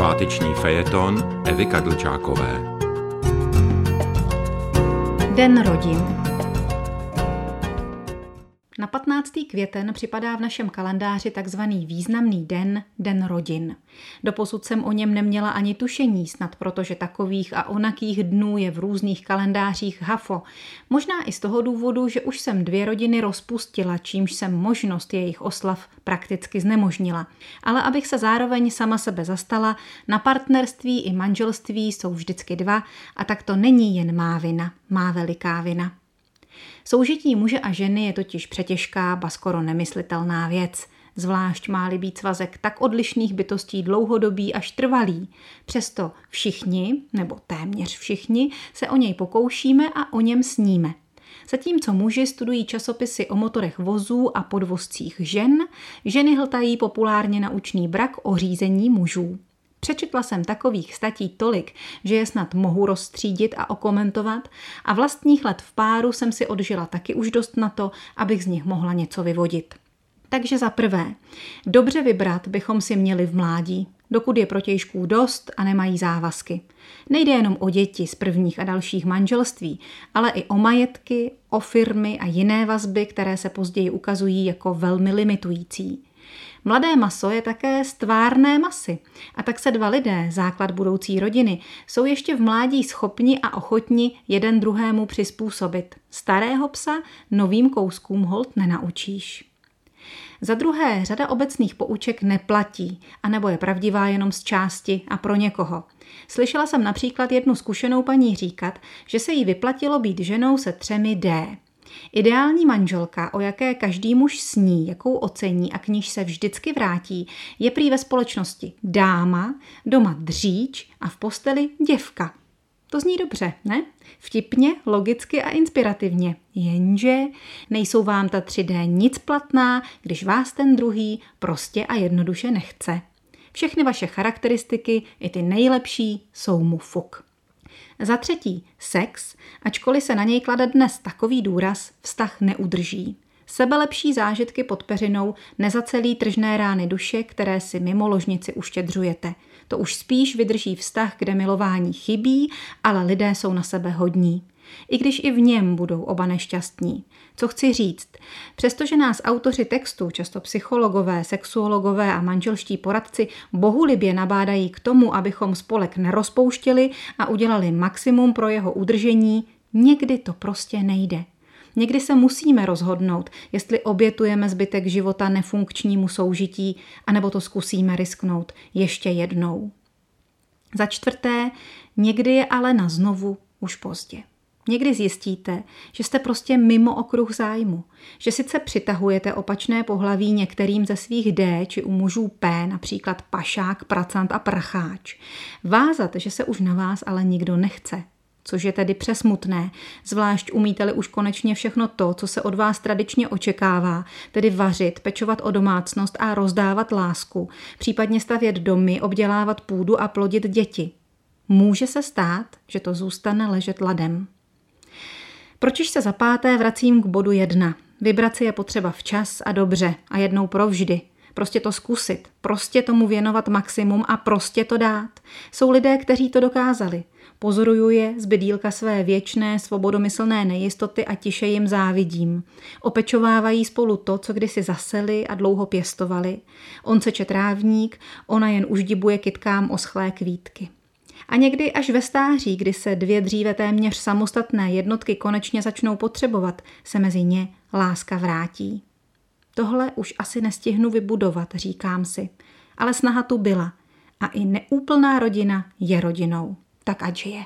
Sváteční fejeton Evy Kadlčákové. Den rodin. Na 15. květen připadá v našem kalendáři takzvaný významný den, Den rodin. Doposud jsem o něm neměla ani tušení, snad protože takových a onakých dnů je v různých kalendářích hafo. Možná i z toho důvodu, že už jsem dvě rodiny rozpustila, čímž jsem možnost jejich oslav prakticky znemožnila. Ale abych se zároveň sama sebe zastala, na partnerství i manželství jsou vždycky dva a tak to není jen má vina, má veliká vina. Soužití muže a ženy je totiž přetěžká, ba skoro nemyslitelná věc. Zvlášť má-li být svazek tak odlišných bytostí dlouhodobý až trvalý. Přesto všichni, nebo téměř všichni, se o něj pokoušíme a o něm sníme. Zatímco muži studují časopisy o motorech vozů a podvozcích žen, ženy hltají populárně naučný brak o řízení mužů. Přečetla jsem takových statí tolik, že je snad mohu rozstřídit a okomentovat a vlastních let v páru jsem si odžila taky už dost na to, abych z nich mohla něco vyvodit. Takže za prvé, dobře vybrat bychom si měli v mládí, dokud je protějšků dost a nemají závazky. Nejde jenom o děti z prvních a dalších manželství, ale i o majetky, o firmy a jiné vazby, které se později ukazují jako velmi limitující. Mladé maso je také stvárné masy a tak se dva lidé, základ budoucí rodiny, jsou ještě v mládí schopni a ochotni jeden druhému přizpůsobit. Starého psa novým kouskům hold nenaučíš. Za druhé, řada obecných pouček neplatí, anebo je pravdivá jenom z části a pro někoho. Slyšela jsem například jednu zkušenou paní říkat, že se jí vyplatilo být ženou se třemi D. Ideální manželka, o jaké každý muž sní, jakou ocení a k níž se vždycky vrátí, je prý ve společnosti dáma, doma dříč a v posteli děvka. To zní dobře, ne? Vtipně, logicky a inspirativně. Jenže nejsou vám ta 3D nic platná, když vás ten druhý prostě a jednoduše nechce. Všechny vaše charakteristiky, i ty nejlepší, jsou mu fuk. Za třetí, sex, ačkoliv se na něj klade dnes takový důraz, vztah neudrží. Sebelepší zážitky pod peřinou nezacelí tržné rány duše, které si mimo ložnici uštědřujete. To už spíš vydrží vztah, kde milování chybí, ale lidé jsou na sebe hodní i když i v něm budou oba nešťastní. Co chci říct? Přestože nás autoři textu, často psychologové, sexuologové a manželští poradci bohulibě nabádají k tomu, abychom spolek nerozpouštěli a udělali maximum pro jeho udržení, někdy to prostě nejde. Někdy se musíme rozhodnout, jestli obětujeme zbytek života nefunkčnímu soužití, anebo to zkusíme risknout ještě jednou. Za čtvrté, někdy je ale na znovu už pozdě. Někdy zjistíte, že jste prostě mimo okruh zájmu, že sice přitahujete opačné pohlaví některým ze svých D či u mužů P, například pašák, pracant a pracháč. Vázat, že se už na vás ale nikdo nechce, což je tedy přesmutné, zvlášť umíte-li už konečně všechno to, co se od vás tradičně očekává, tedy vařit, pečovat o domácnost a rozdávat lásku, případně stavět domy, obdělávat půdu a plodit děti. Může se stát, že to zůstane ležet ladem. Pročiž se za páté vracím k bodu jedna. Vybrat si je potřeba včas a dobře a jednou provždy. Prostě to zkusit, prostě tomu věnovat maximum a prostě to dát. Jsou lidé, kteří to dokázali. Pozoruju je z bydílka své věčné, svobodomyslné nejistoty a tiše jim závidím. Opečovávají spolu to, co kdysi zaseli a dlouho pěstovali. On seče trávník, ona jen uždibuje kytkám oschlé kvítky. A někdy až ve stáří, kdy se dvě dříve téměř samostatné jednotky konečně začnou potřebovat, se mezi ně láska vrátí. Tohle už asi nestihnu vybudovat, říkám si. Ale snaha tu byla. A i neúplná rodina je rodinou. Tak ať je.